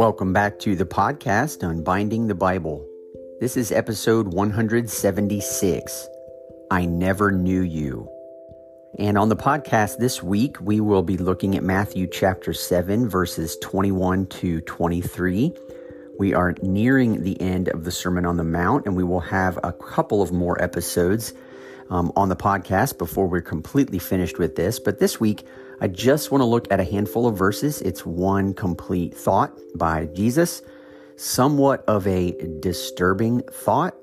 Welcome back to the podcast Unbinding the Bible. This is episode 176 I Never Knew You. And on the podcast this week, we will be looking at Matthew chapter 7, verses 21 to 23. We are nearing the end of the Sermon on the Mount, and we will have a couple of more episodes um, on the podcast before we're completely finished with this. But this week, I just want to look at a handful of verses. It's one complete thought by Jesus, somewhat of a disturbing thought,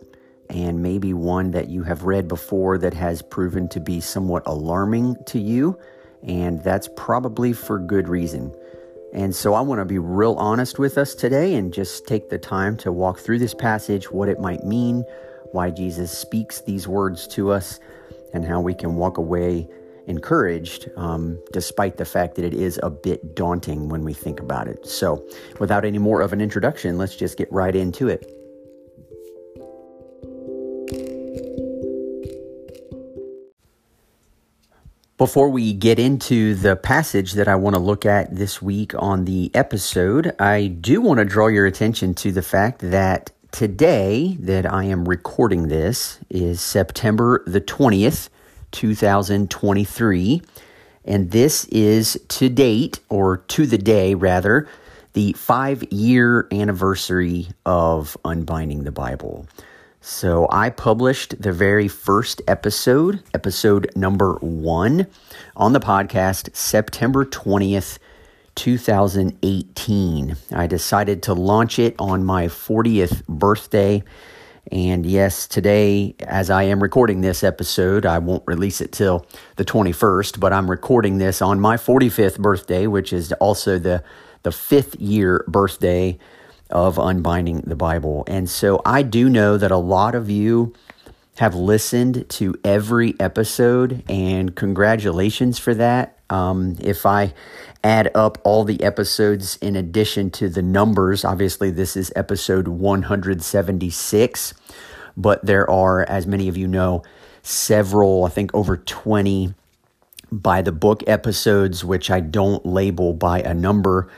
and maybe one that you have read before that has proven to be somewhat alarming to you. And that's probably for good reason. And so I want to be real honest with us today and just take the time to walk through this passage, what it might mean, why Jesus speaks these words to us, and how we can walk away encouraged, um, despite the fact that it is a bit daunting when we think about it. So, without any more of an introduction, let's just get right into it. Before we get into the passage that I want to look at this week on the episode, I do want to draw your attention to the fact that today that I am recording this is September the 20th, 2023. And this is to date, or to the day rather, the five year anniversary of Unbinding the Bible. So I published the very first episode, episode number one, on the podcast September 20th, 2018. I decided to launch it on my 40th birthday and yes, today, as I am recording this episode, I won't release it till the 21st, but I'm recording this on my 45th birthday, which is also the, the fifth year birthday of Unbinding the Bible. And so I do know that a lot of you have listened to every episode, and congratulations for that. Um, if I add up all the episodes in addition to the numbers, obviously this is episode 176, but there are, as many of you know, several, I think over 20 by the book episodes, which I don't label by a number.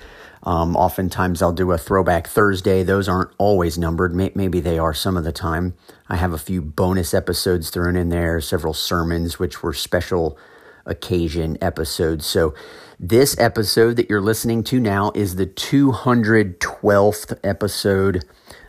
Um, oftentimes I'll do a throwback Thursday. Those aren't always numbered. Maybe they are some of the time. I have a few bonus episodes thrown in there, several sermons, which were special occasion episodes. So this episode that you're listening to now is the 212th episode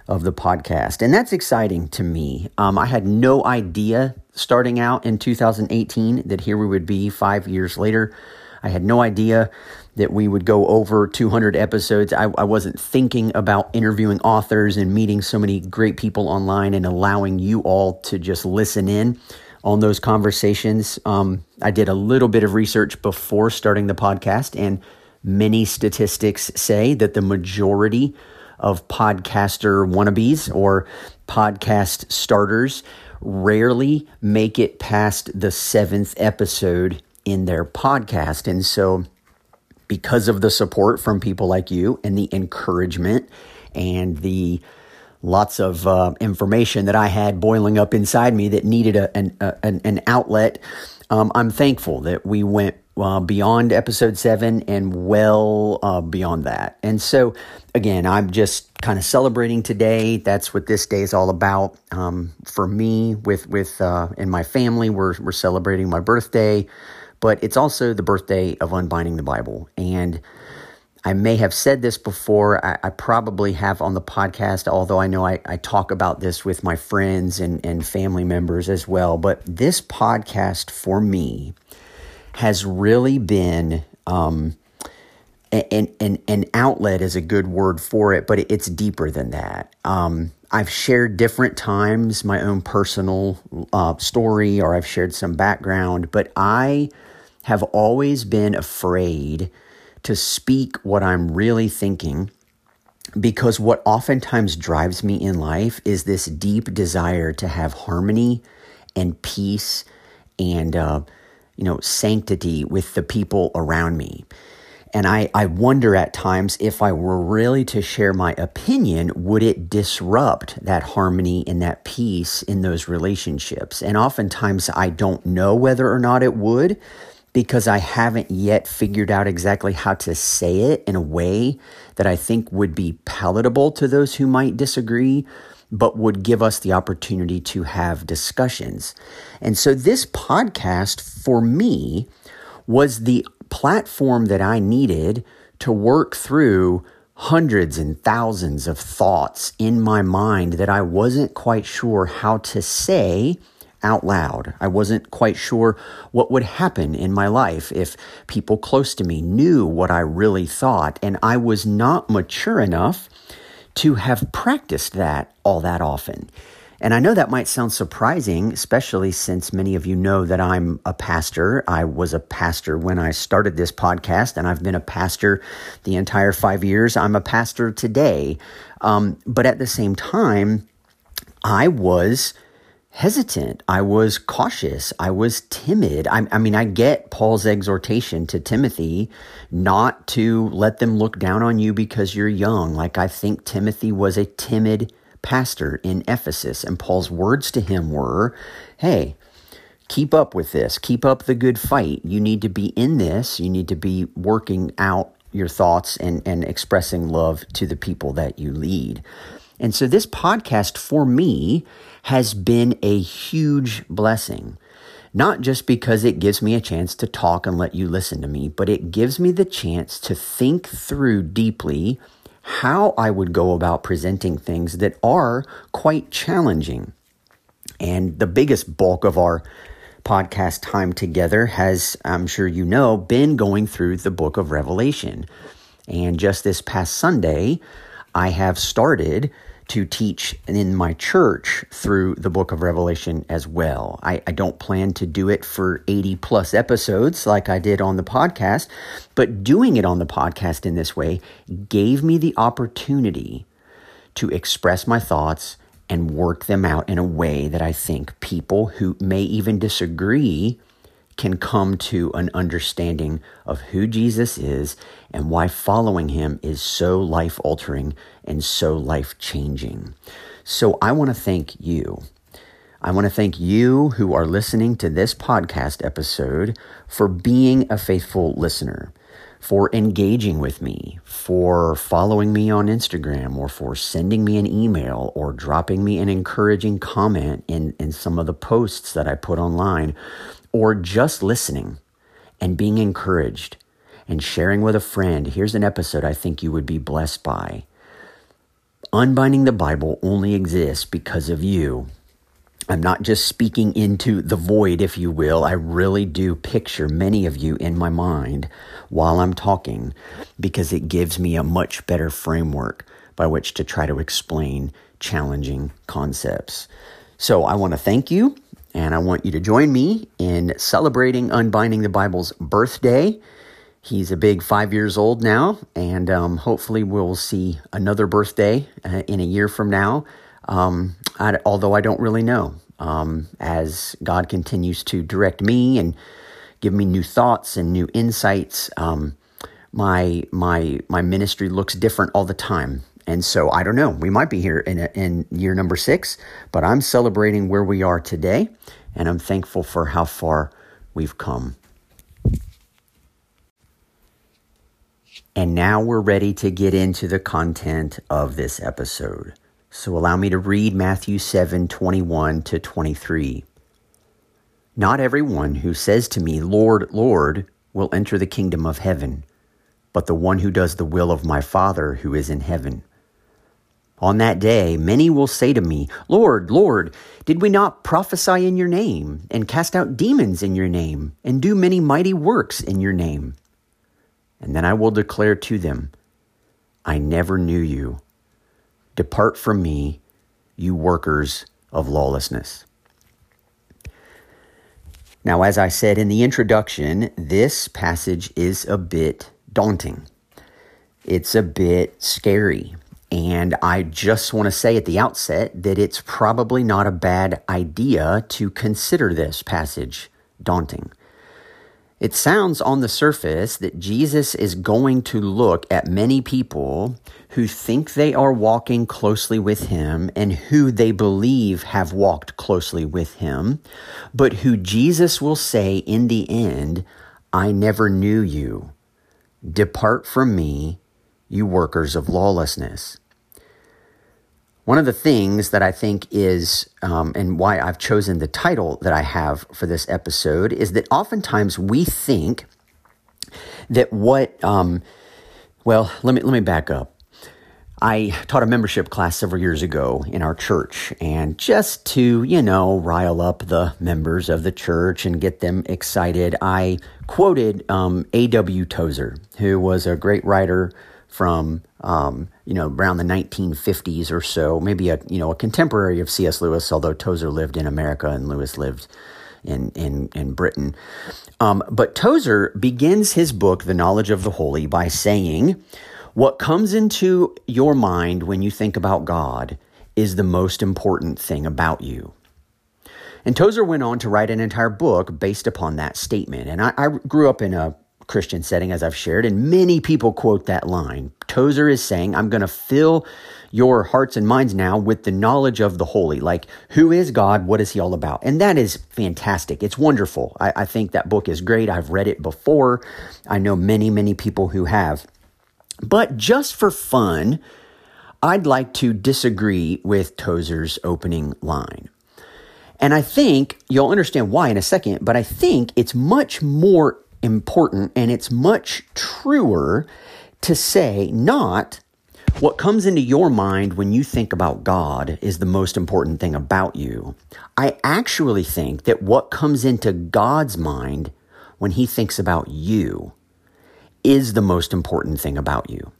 of the podcast. And that's exciting to me. Um, I had no idea starting out in 2018 that here we would be five years later. I had no idea that we would go over 200 episodes. I, I, wasn't thinking about interviewing authors and meeting so many great people online and allowing you all to just listen in on those conversations. Um, I did a little bit of research before starting the podcast, and many statistics say that the majority of podcaster wannabes or podcast starters rarely make it past the seventh episode in their podcast. And so, because of the support from people like you and the encouragement and the lots of uh, information that I had boiling up inside me that needed a, an, a, an outlet, um, I'm thankful that we went uh, beyond episode seven and well uh, beyond that. And so, again, I'm just kind of celebrating today. That's what this day is all about. Um, for me, with with uh, and my family, we're we're celebrating my birthday but it's also the birthday of Unbinding the Bible. And I may have said this before. I, I probably have on the podcast, although I know I, I, talk about this with my friends and, and family members as well. But this podcast for me has really been um, an, an, an outlet is a good word for it, but it's deeper than that. Um, I've shared different times my own personal uh, story, or I've shared some background, but I have always been afraid to speak what I'm really thinking because what oftentimes drives me in life is this deep desire to have harmony and peace and uh, you know sanctity with the people around me and I, I wonder at times if I were really to share my opinion, would it disrupt that harmony and that peace in those relationships? And oftentimes I don't know whether or not it would because I haven't yet figured out exactly how to say it in a way that I think would be palatable to those who might disagree, but would give us the opportunity to have discussions. And so this podcast for me was the platform that I needed to work through hundreds and thousands of thoughts in my mind that I wasn't quite sure how to say out loud. I wasn't quite sure what would happen in my life if people close to me knew what I really thought, and I was not mature enough to have practiced that all that often. And I know that might sound surprising, especially since many of you know that I'm a pastor. I was a pastor when I started this podcast, and I've been a pastor the entire five years. I'm a pastor today. Um, but at the same time, I was hesitant. I was cautious. I was timid. I, I, mean, I get Paul's exhortation to Timothy not to let them look down on you because you're young. Like, I think Timothy was a timid pastor in Ephesus, and Paul's words to him were, Hey, keep up with this, keep up the good fight. You need to be in this, you need to be working out your thoughts and, and expressing love to the people that you lead. And so, this podcast for me has been a huge blessing. Not just because it gives me a chance to talk and let you listen to me, but it gives me the chance to think through deeply how I would go about presenting things that are quite challenging. And the biggest bulk of our podcast time together has, I'm sure you know, been going through the book of Revelation. And just this past Sunday, I have started to teach in my church through the book of Revelation as well. I, I, don't plan to do it for 80 plus episodes like I did on the podcast, but doing it on the podcast in this way gave me the opportunity to express my thoughts and work them out in a way that I think people who may even disagree can come to an understanding of who Jesus is and why following him is so life altering and so life changing. So I want to thank you. I want to thank you who are listening to this podcast episode for being a faithful listener, for engaging with me, for following me on Instagram, or for sending me an email or dropping me an encouraging comment in, in some of the posts that I put online or just listening and being encouraged and sharing with a friend, here's an episode I think you would be blessed by. Unbinding the Bible only exists because of you. I'm not just speaking into the void, if you will. I really do picture many of you in my mind while I'm talking because it gives me a much better framework by which to try to explain challenging concepts. So I want to thank you and I want you to join me in celebrating Unbinding the Bible's birthday. He's a big five years old now, and um, hopefully we'll see another birthday uh, in a year from now. Um, I, although I don't really know, um, as God continues to direct me and give me new thoughts and new insights. Um, my my my ministry looks different all the time. And so I don't know. We might be here in, a, in year number six, but I'm celebrating where we are today, and I'm thankful for how far we've come. And now we're ready to get into the content of this episode. So allow me to read Matthew 7 21 to 23. Not everyone who says to me, Lord, Lord, will enter the kingdom of heaven, but the one who does the will of my Father who is in heaven. On that day, many will say to me, Lord, Lord, did we not prophesy in your name, and cast out demons in your name, and do many mighty works in your name? And then I will declare to them, I never knew you. Depart from me, you workers of lawlessness. Now, as I said in the introduction, this passage is a bit daunting. It's a bit scary. And I just want to say at the outset that it's probably not a bad idea to consider this passage daunting. It sounds on the surface that Jesus is going to look at many people who think they are walking closely with him and who they believe have walked closely with him, but who Jesus will say in the end, I never knew you. Depart from me, you workers of lawlessness. One of the things that I think is, um, and why I've chosen the title that I have for this episode, is that oftentimes we think that what, um, well, let me let me back up. I taught a membership class several years ago in our church, and just to, you know, rile up the members of the church and get them excited, I quoted um, A.W. Tozer, who was a great writer from, um, you know, around the 1950s or so, maybe a, you know, a contemporary of C.S. Lewis, although Tozer lived in America and Lewis lived in, in, in Britain. Um, but Tozer begins his book, The Knowledge of the Holy, by saying, what comes into your mind when you think about God is the most important thing about you. And Tozer went on to write an entire book based upon that statement. And I, I, grew up in a Christian setting, as I've shared, and many people quote that line. Tozer is saying, I'm going to fill your hearts and minds now with the knowledge of the holy. Like, who is God? What is he all about? And that is fantastic. It's wonderful. I, I think that book is great. I've read it before. I know many, many people who have. But just for fun, I'd like to disagree with Tozer's opening line. And I think you'll understand why in a second, but I think it's much more important and it's much truer to say not what comes into your mind when you think about God is the most important thing about you. I actually think that what comes into God's mind when he thinks about you is the most important thing about you.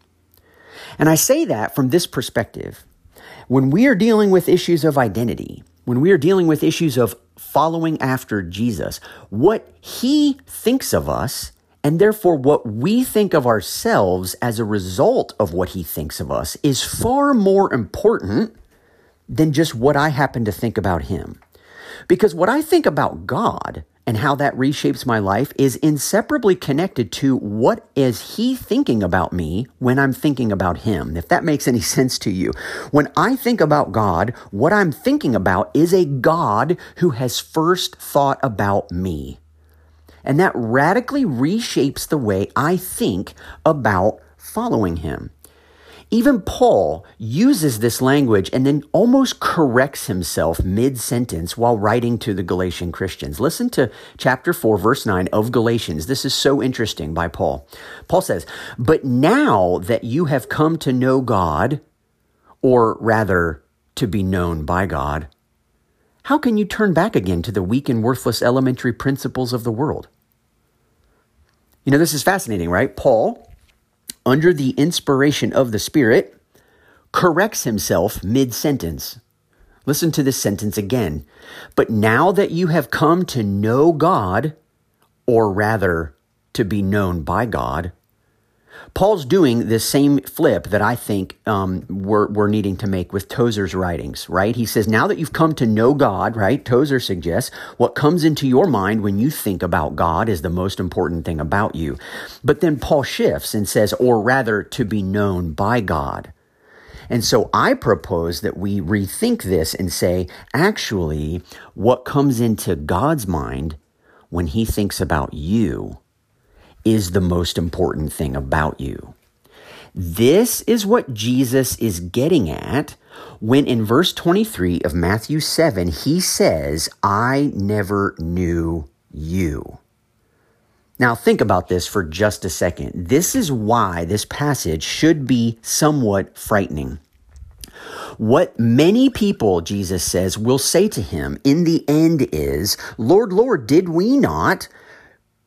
And I say that from this perspective. When we are dealing with issues of identity, when we are dealing with issues of following after Jesus, what he thinks of us, and therefore what we think of ourselves as a result of what he thinks of us, is far more important than just what I happen to think about him. Because what I think about God and how that reshapes my life is inseparably connected to what is he thinking about me when I'm thinking about him. If that makes any sense to you. When I think about God, what I'm thinking about is a God who has first thought about me. And that radically reshapes the way I think about following him. Even Paul uses this language and then almost corrects himself mid sentence while writing to the Galatian Christians. Listen to chapter 4, verse 9 of Galatians. This is so interesting by Paul. Paul says, But now that you have come to know God, or rather, to be known by God, how can you turn back again to the weak and worthless elementary principles of the world? You know, this is fascinating, right? Paul under the inspiration of the Spirit, corrects himself mid sentence. Listen to this sentence again. But now that you have come to know God, or rather, to be known by God, Paul's doing this same flip that I think um, we're, we're needing to make with Tozer's writings, right? He says, now that you've come to know God, right? Tozer suggests what comes into your mind when you think about God is the most important thing about you. But then Paul shifts and says, or rather, to be known by God. And so I propose that we rethink this and say, actually, what comes into God's mind when he thinks about you is the most important thing about you. This is what Jesus is getting at when in verse 23 of Matthew 7, he says, I never knew you. Now, think about this for just a second. This is why this passage should be somewhat frightening. What many people, Jesus says, will say to him in the end is, Lord, Lord, did we not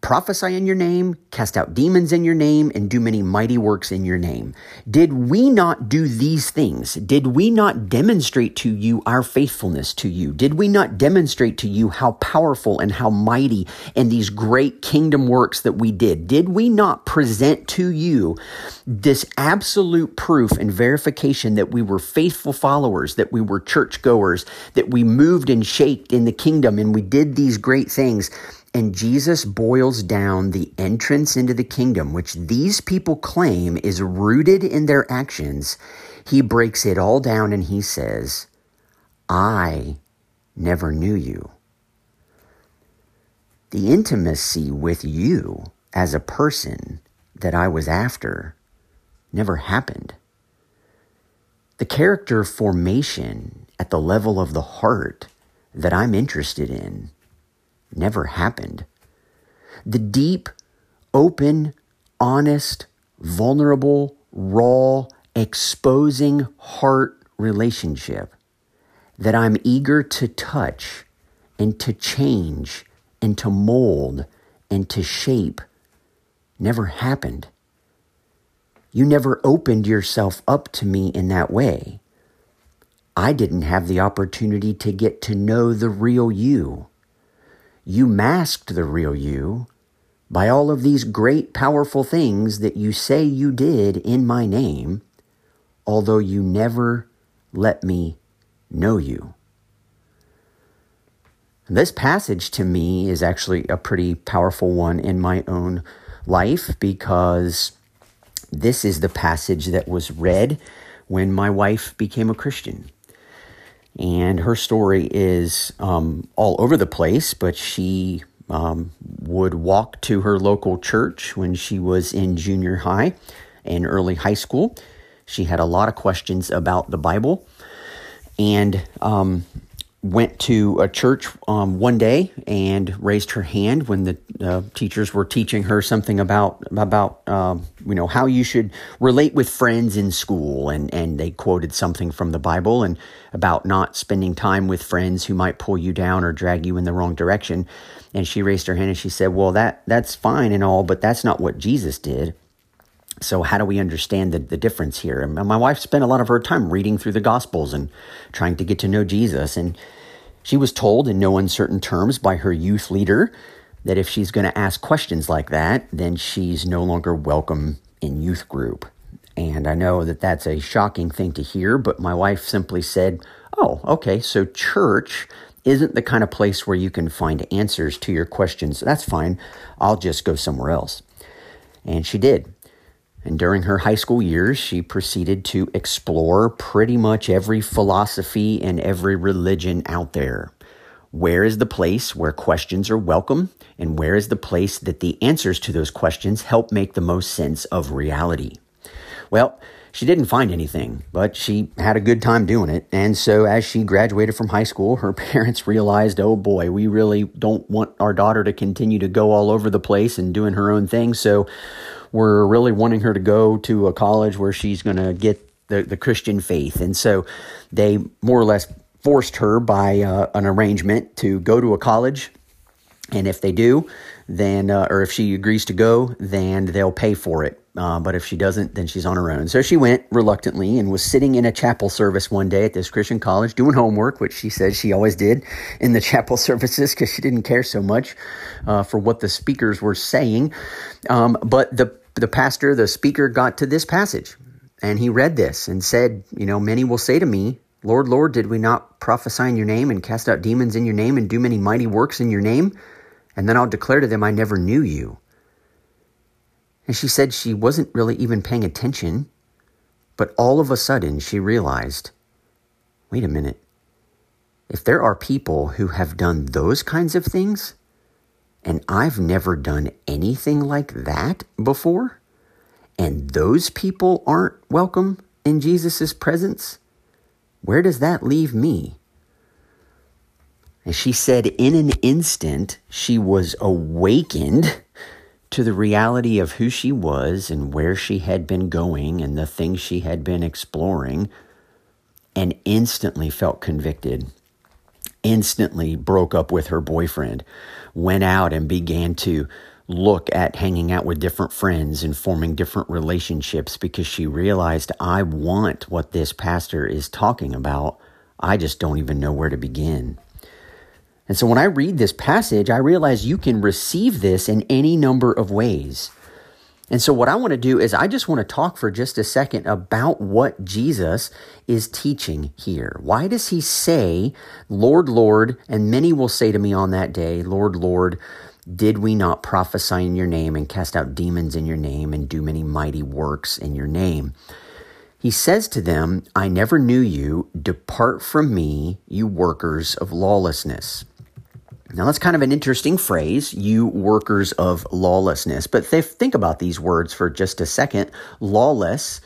prophesy in your name, cast out demons in your name, and do many mighty works in your name. Did we not do these things? Did we not demonstrate to you our faithfulness to you? Did we not demonstrate to you how powerful and how mighty and these great kingdom works that we did? Did we not present to you this absolute proof and verification that we were faithful followers, that we were churchgoers, that we moved and shaped in the kingdom and we did these great things? And Jesus boils down the entrance into the kingdom, which these people claim is rooted in their actions. He breaks it all down and he says, I never knew you. The intimacy with you as a person that I was after never happened. The character formation at the level of the heart that I'm interested in never happened. The deep, open, honest, vulnerable, raw, exposing heart relationship that I'm eager to touch and to change and to mold and to shape never happened. You never opened yourself up to me in that way. I didn't have the opportunity to get to know the real you. You masked the real you by all of these great, powerful things that you say you did in my name, although you never let me know you. This passage to me is actually a pretty powerful one in my own life because this is the passage that was read when my wife became a Christian. And her story is um, all over the place, but she um, would walk to her local church when she was in junior high and early high school. She had a lot of questions about the Bible and um, went to a church um, one day and raised her hand when the uh, teachers were teaching her something about about um, you know how you should relate with friends in school. And and they quoted something from the Bible and about not spending time with friends who might pull you down or drag you in the wrong direction. And she raised her hand and she said well that that's fine and all but that's not what Jesus did so, how do we understand the, the difference here? And my wife spent a lot of her time reading through the Gospels and trying to get to know Jesus. And she was told in no uncertain terms by her youth leader that if she's going to ask questions like that, then she's no longer welcome in youth group. And I know that that's a shocking thing to hear, but my wife simply said, Oh, okay, so church isn't the kind of place where you can find answers to your questions. That's fine. I'll just go somewhere else. And she did. And during her high school years, she proceeded to explore pretty much every philosophy and every religion out there. Where is the place where questions are welcome? And where is the place that the answers to those questions help make the most sense of reality? Well, she didn't find anything, but she had a good time doing it. And so, as she graduated from high school, her parents realized, oh boy, we really don't want our daughter to continue to go all over the place and doing her own thing. So, we're really wanting her to go to a college where she's going to get the, the Christian faith. And so, they more or less forced her by uh, an arrangement to go to a college. And if they do, then, uh, or if she agrees to go, then they'll pay for it. Uh, but if she doesn't, then she's on her own. So she went reluctantly and was sitting in a chapel service one day at this Christian college doing homework, which she said she always did in the chapel services because she didn't care so much uh, for what the speakers were saying. Um, but the the pastor, the speaker, got to this passage and he read this and said, You know, many will say to me, Lord, Lord, did we not prophesy in your name and cast out demons in your name and do many mighty works in your name? And then I'll declare to them, I never knew you. And she said she wasn't really even paying attention, but all of a sudden she realized wait a minute. If there are people who have done those kinds of things, and I've never done anything like that before, and those people aren't welcome in Jesus' presence, where does that leave me? And she said, in an instant, she was awakened to the reality of who she was and where she had been going and the things she had been exploring, and instantly felt convicted. Instantly broke up with her boyfriend, went out and began to look at hanging out with different friends and forming different relationships because she realized I want what this pastor is talking about. I just don't even know where to begin. And so when I read this passage, I realize you can receive this in any number of ways. And so, what I want to do is, I just want to talk for just a second about what Jesus is teaching here. Why does he say, Lord, Lord, and many will say to me on that day, Lord, Lord, did we not prophesy in your name and cast out demons in your name and do many mighty works in your name? He says to them, I never knew you. Depart from me, you workers of lawlessness. Now, that's kind of an interesting phrase, you workers of lawlessness. But th- think about these words for just a second. Lawless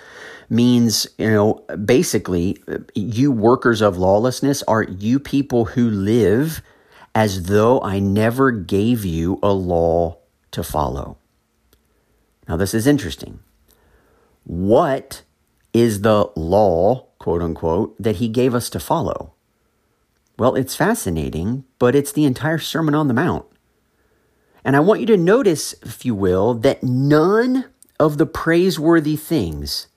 means, you know, basically, you workers of lawlessness are you people who live as though I never gave you a law to follow. Now, this is interesting. What is the law, quote unquote, that he gave us to follow? Well, it's fascinating, but it's the entire Sermon on the Mount. And I want you to notice, if you will, that none of the praiseworthy things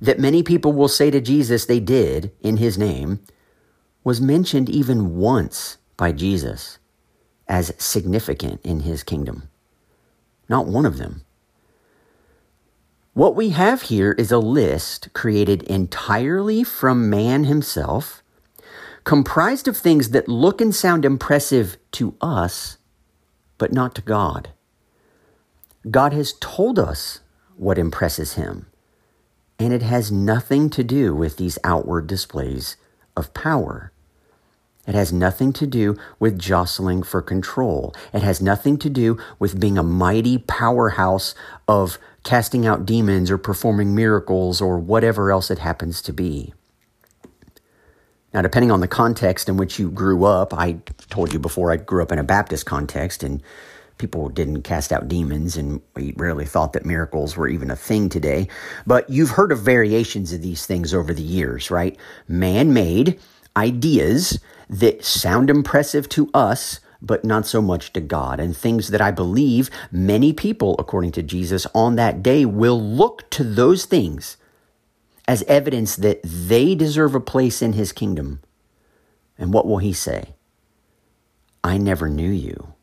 that many people will say to Jesus they did in his name was mentioned even once by Jesus as significant in his kingdom. Not one of them. What we have here is a list created entirely from man himself comprised of things that look and sound impressive to us, but not to God. God has told us what impresses him, and it has nothing to do with these outward displays of power. It has nothing to do with jostling for control. It has nothing to do with being a mighty powerhouse of casting out demons or performing miracles or whatever else it happens to be. Now, depending on the context in which you grew up, I told you before I grew up in a Baptist context and people didn't cast out demons and we rarely thought that miracles were even a thing today. But you've heard of variations of these things over the years, right? Man made ideas that sound impressive to us, but not so much to God, and things that I believe many people, according to Jesus, on that day will look to those things as evidence that they deserve a place in his kingdom. And what will he say? I never knew you.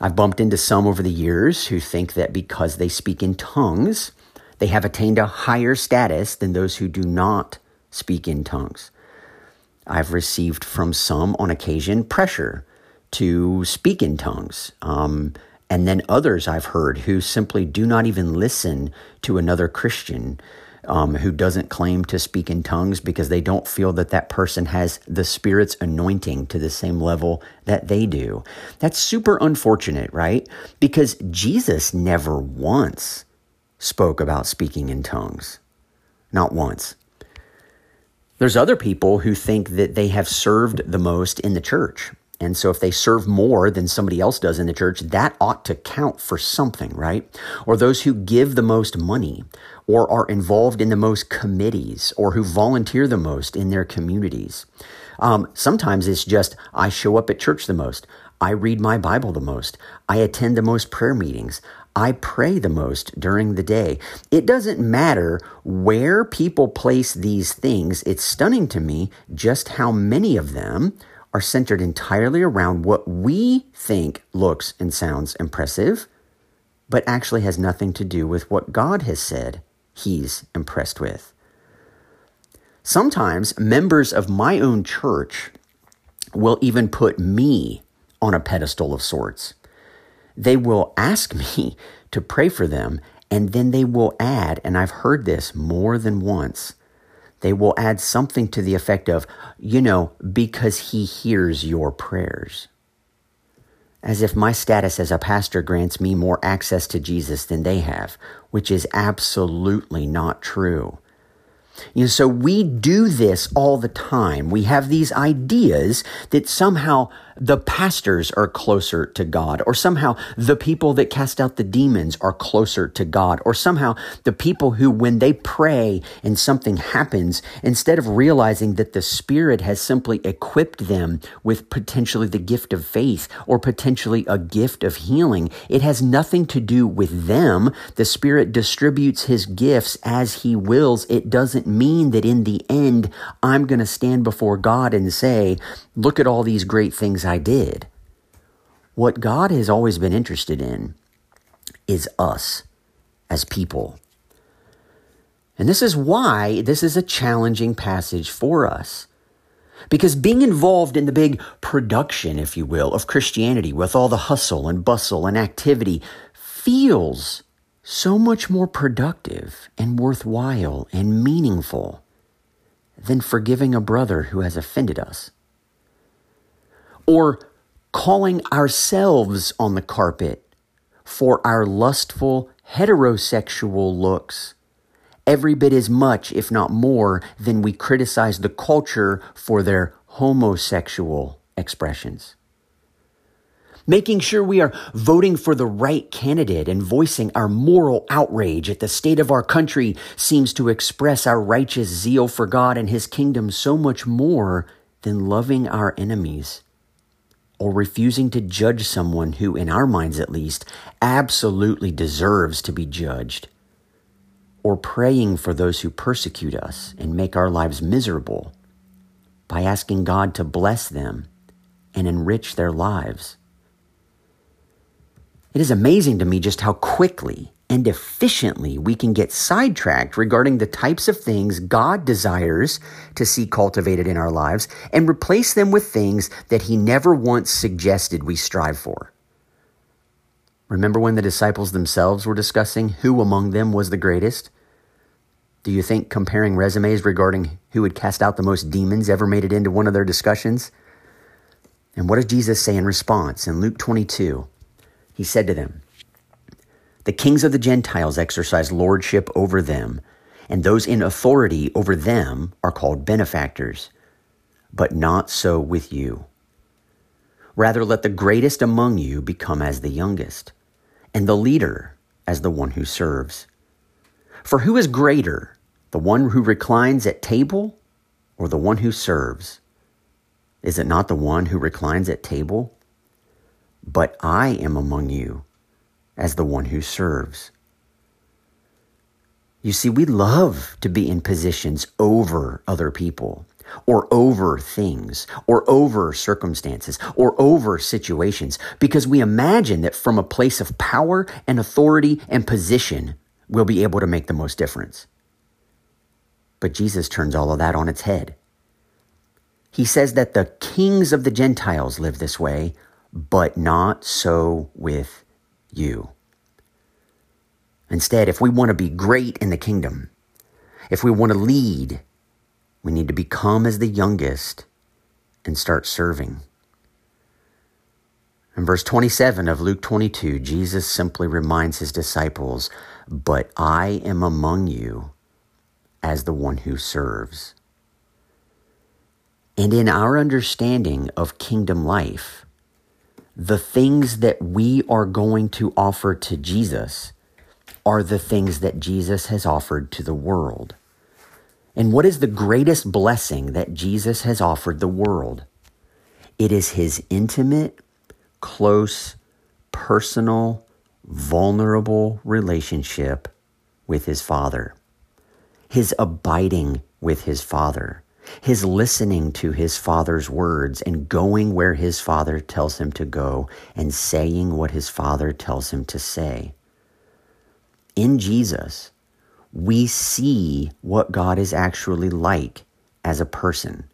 I've bumped into some over the years who think that because they speak in tongues, they have attained a higher status than those who do not speak in tongues. I've received from some on occasion pressure to speak in tongues. Um, and then others I've heard who simply do not even listen to another Christian um, who doesn't claim to speak in tongues because they don't feel that that person has the Spirit's anointing to the same level that they do. That's super unfortunate, right? Because Jesus never once spoke about speaking in tongues. Not once. There's other people who think that they have served the most in the church. And so if they serve more than somebody else does in the church, that ought to count for something, right? Or those who give the most money, or are involved in the most committees or who volunteer the most in their communities. Um, sometimes it's just, I show up at church the most. I read my Bible the most. I attend the most prayer meetings. I pray the most during the day. It doesn't matter where people place these things. It's stunning to me just how many of them are centered entirely around what we think looks and sounds impressive, but actually has nothing to do with what God has said he's impressed with. Sometimes members of my own church will even put me on a pedestal of sorts. They will ask me to pray for them, and then they will add, and I've heard this more than once, they will add something to the effect of, you know, because he hears your prayers as if my status as a pastor grants me more access to Jesus than they have, which is absolutely not true. You know, so we do this all the time. We have these ideas that somehow the pastors are closer to God, or somehow the people that cast out the demons are closer to God, or somehow the people who, when they pray and something happens, instead of realizing that the Spirit has simply equipped them with potentially the gift of faith or potentially a gift of healing, it has nothing to do with them. The Spirit distributes His gifts as He wills. It doesn't mean that in the end, I'm going to stand before God and say, Look at all these great things I did. What God has always been interested in is us as people. And this is why this is a challenging passage for us. Because being involved in the big production, if you will, of Christianity with all the hustle and bustle and activity feels so much more productive and worthwhile and meaningful than forgiving a brother who has offended us or calling ourselves on the carpet for our lustful heterosexual looks every bit as much, if not more, than we criticize the culture for their homosexual expressions. Making sure we are voting for the right candidate and voicing our moral outrage at the state of our country seems to express our righteous zeal for God and His kingdom so much more than loving our enemies or refusing to judge someone who, in our minds at least, absolutely deserves to be judged, or praying for those who persecute us and make our lives miserable by asking God to bless them and enrich their lives. It is amazing to me just how quickly and efficiently we can get sidetracked regarding the types of things God desires to see cultivated in our lives and replace them with things that He never once suggested we strive for. Remember when the disciples themselves were discussing who among them was the greatest? Do you think comparing resumes regarding who had cast out the most demons ever made it into one of their discussions? And what does Jesus say in response? In Luke 22, he said to them, the kings of the Gentiles exercise lordship over them, and those in authority over them are called benefactors. But not so with you. Rather, let the greatest among you become as the youngest, and the leader as the one who serves. For who is greater, the one who reclines at table or the one who serves? Is it not the one who reclines at table? But I am among you as the one who serves. You see, we love to be in positions over other people, or over things, or over circumstances, or over situations, because we imagine that from a place of power and authority and position, we'll be able to make the most difference. But Jesus turns all of that on its head. He says that the kings of the Gentiles live this way, but not so with you. Instead, if we want to be great in the kingdom, if we want to lead, we need to become as the youngest and start serving. In verse 27 of Luke 22, Jesus simply reminds his disciples, But I am among you as the one who serves. And in our understanding of kingdom life, the things that we are going to offer to Jesus are the things that Jesus has offered to the world. And what is the greatest blessing that Jesus has offered the world? It is his intimate, close, personal, vulnerable relationship with his Father, his abiding with his Father, his listening to his Father's words and going where his Father tells him to go and saying what his Father tells him to say in Jesus, we see what God is actually like as a person.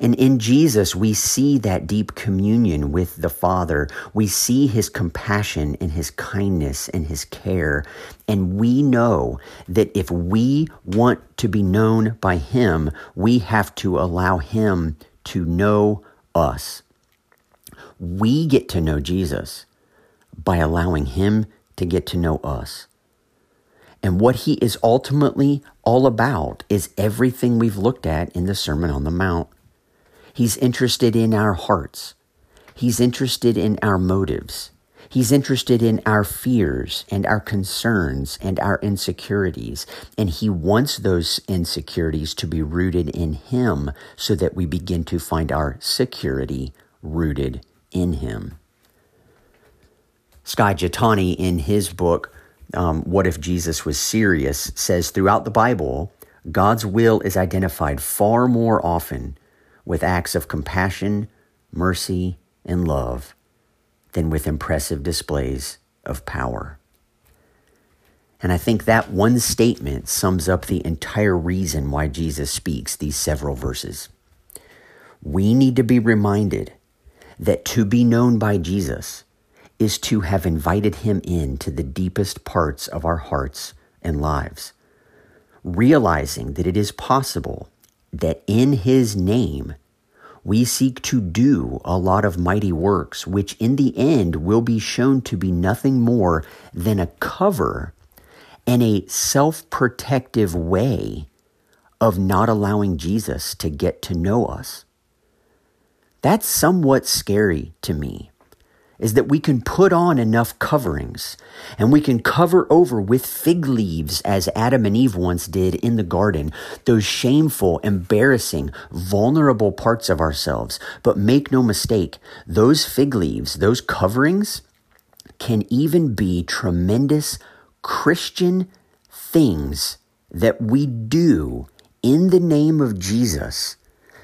And in Jesus, we see that deep communion with the Father. We see his compassion and his kindness and his care. And we know that if we want to be known by him, we have to allow him to know us. We get to know Jesus by allowing him to get to know us. And what he is ultimately all about is everything we've looked at in the Sermon on the Mount. He's interested in our hearts. He's interested in our motives. He's interested in our fears and our concerns and our insecurities. And he wants those insecurities to be rooted in him so that we begin to find our security rooted in him. Skye Jethani, in his book, um, What If Jesus Was Serious, says throughout the Bible, God's will is identified far more often with acts of compassion, mercy, and love than with impressive displays of power. And I think that one statement sums up the entire reason why Jesus speaks these several verses. We need to be reminded that to be known by Jesus is to have invited him into the deepest parts of our hearts and lives, realizing that it is possible that in his name We seek to do a lot of mighty works, which in the end will be shown to be nothing more than a cover and a self protective way of not allowing Jesus to get to know us. That's somewhat scary to me is that we can put on enough coverings and we can cover over with fig leaves as Adam and Eve once did in the garden, those shameful, embarrassing, vulnerable parts of ourselves. But make no mistake, those fig leaves, those coverings can even be tremendous Christian things that we do in the name of Jesus,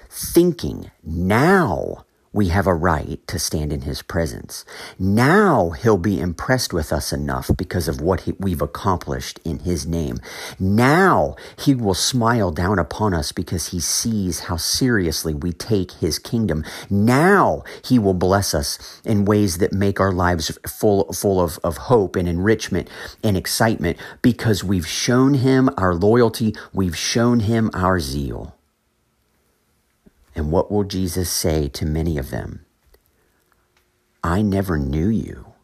thinking now we have a right to stand in his presence. Now he'll be impressed with us enough because of what he, we've accomplished in his name. Now he will smile down upon us because he sees how seriously we take his kingdom. Now he will bless us in ways that make our lives full, full of, of hope and enrichment and excitement because we've shown him our loyalty. We've shown him our zeal. And what will Jesus say to many of them? I never knew you.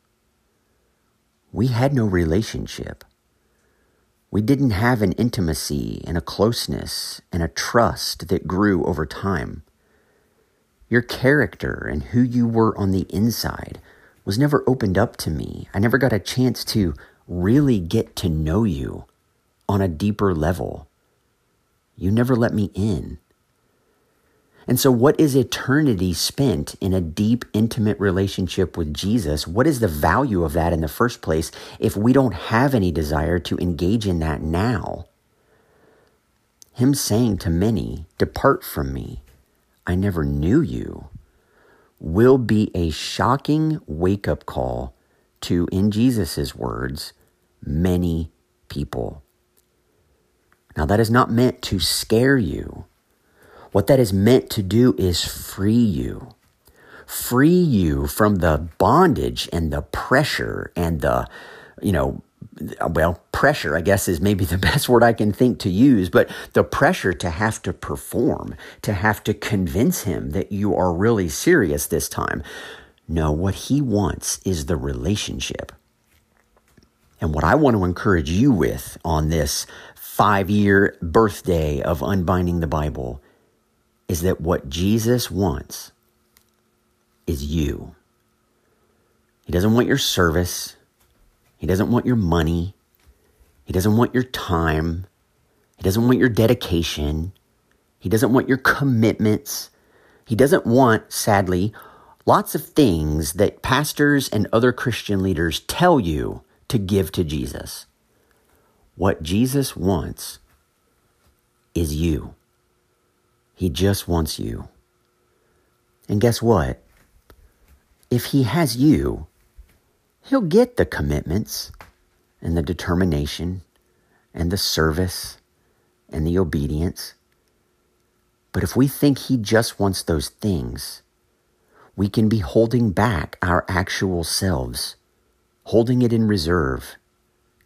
We had no relationship. We didn't have an intimacy and a closeness and a trust that grew over time. Your character and who you were on the inside was never opened up to me. I never got a chance to really get to know you on a deeper level. You never let me in. And so, what is eternity spent in a deep, intimate relationship with Jesus? What is the value of that in the first place if we don't have any desire to engage in that now? Him saying to many, Depart from me, I never knew you, will be a shocking wake up call to, in Jesus' words, many people. Now, that is not meant to scare you. What that is meant to do is free you. Free you from the bondage and the pressure and the, you know, well, pressure, I guess, is maybe the best word I can think to use, but the pressure to have to perform, to have to convince him that you are really serious this time. No, what he wants is the relationship. And what I want to encourage you with on this five year birthday of unbinding the Bible is that what Jesus wants is you. He doesn't want your service. He doesn't want your money. He doesn't want your time. He doesn't want your dedication. He doesn't want your commitments. He doesn't want, sadly, lots of things that pastors and other Christian leaders tell you to give to Jesus. What Jesus wants is you. He just wants you. And guess what? If he has you, he'll get the commitments and the determination and the service and the obedience. But if we think he just wants those things, we can be holding back our actual selves, holding it in reserve,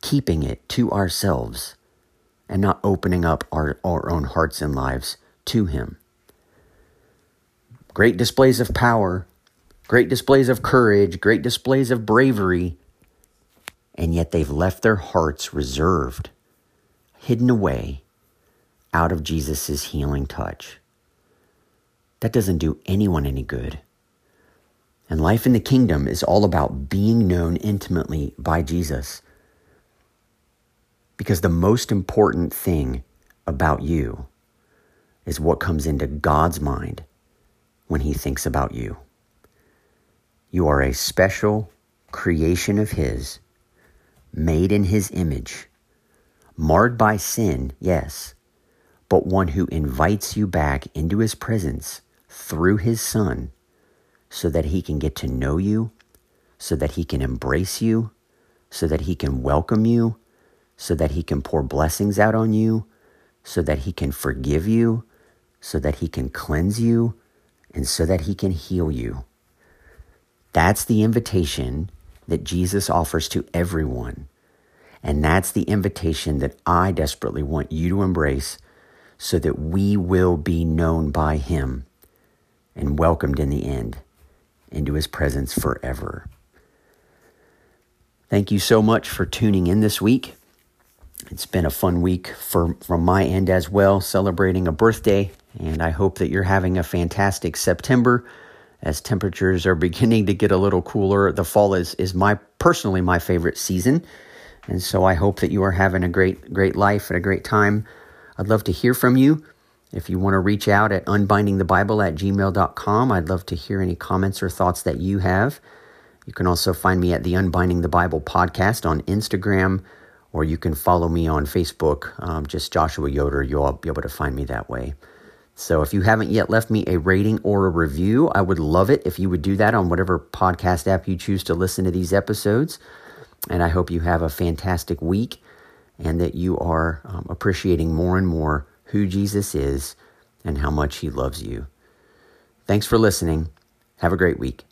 keeping it to ourselves, and not opening up our, our own hearts and lives to him. Great displays of power, great displays of courage, great displays of bravery, and yet they've left their hearts reserved, hidden away out of Jesus' healing touch. That doesn't do anyone any good. And life in the kingdom is all about being known intimately by Jesus. Because the most important thing about you is what comes into God's mind when He thinks about you. You are a special creation of His, made in His image, marred by sin, yes, but one who invites you back into His presence through His Son so that He can get to know you, so that He can embrace you, so that He can welcome you, so that He can pour blessings out on you, so that He can forgive you so that he can cleanse you and so that he can heal you. That's the invitation that Jesus offers to everyone. And that's the invitation that I desperately want you to embrace so that we will be known by him and welcomed in the end into his presence forever. Thank you so much for tuning in this week. It's been a fun week for, from my end as well, celebrating a birthday, and I hope that you're having a fantastic September as temperatures are beginning to get a little cooler. The fall is, is my personally my favorite season, and so I hope that you are having a great great life and a great time. I'd love to hear from you. If you want to reach out at unbindingthebible at gmail.com, I'd love to hear any comments or thoughts that you have. You can also find me at the Unbinding the Bible podcast on Instagram, or you can follow me on Facebook, um, just Joshua Yoder. You'll be able to find me that way. So if you haven't yet left me a rating or a review, I would love it if you would do that on whatever podcast app you choose to listen to these episodes. And I hope you have a fantastic week and that you are um, appreciating more and more who Jesus is and how much he loves you. Thanks for listening. Have a great week.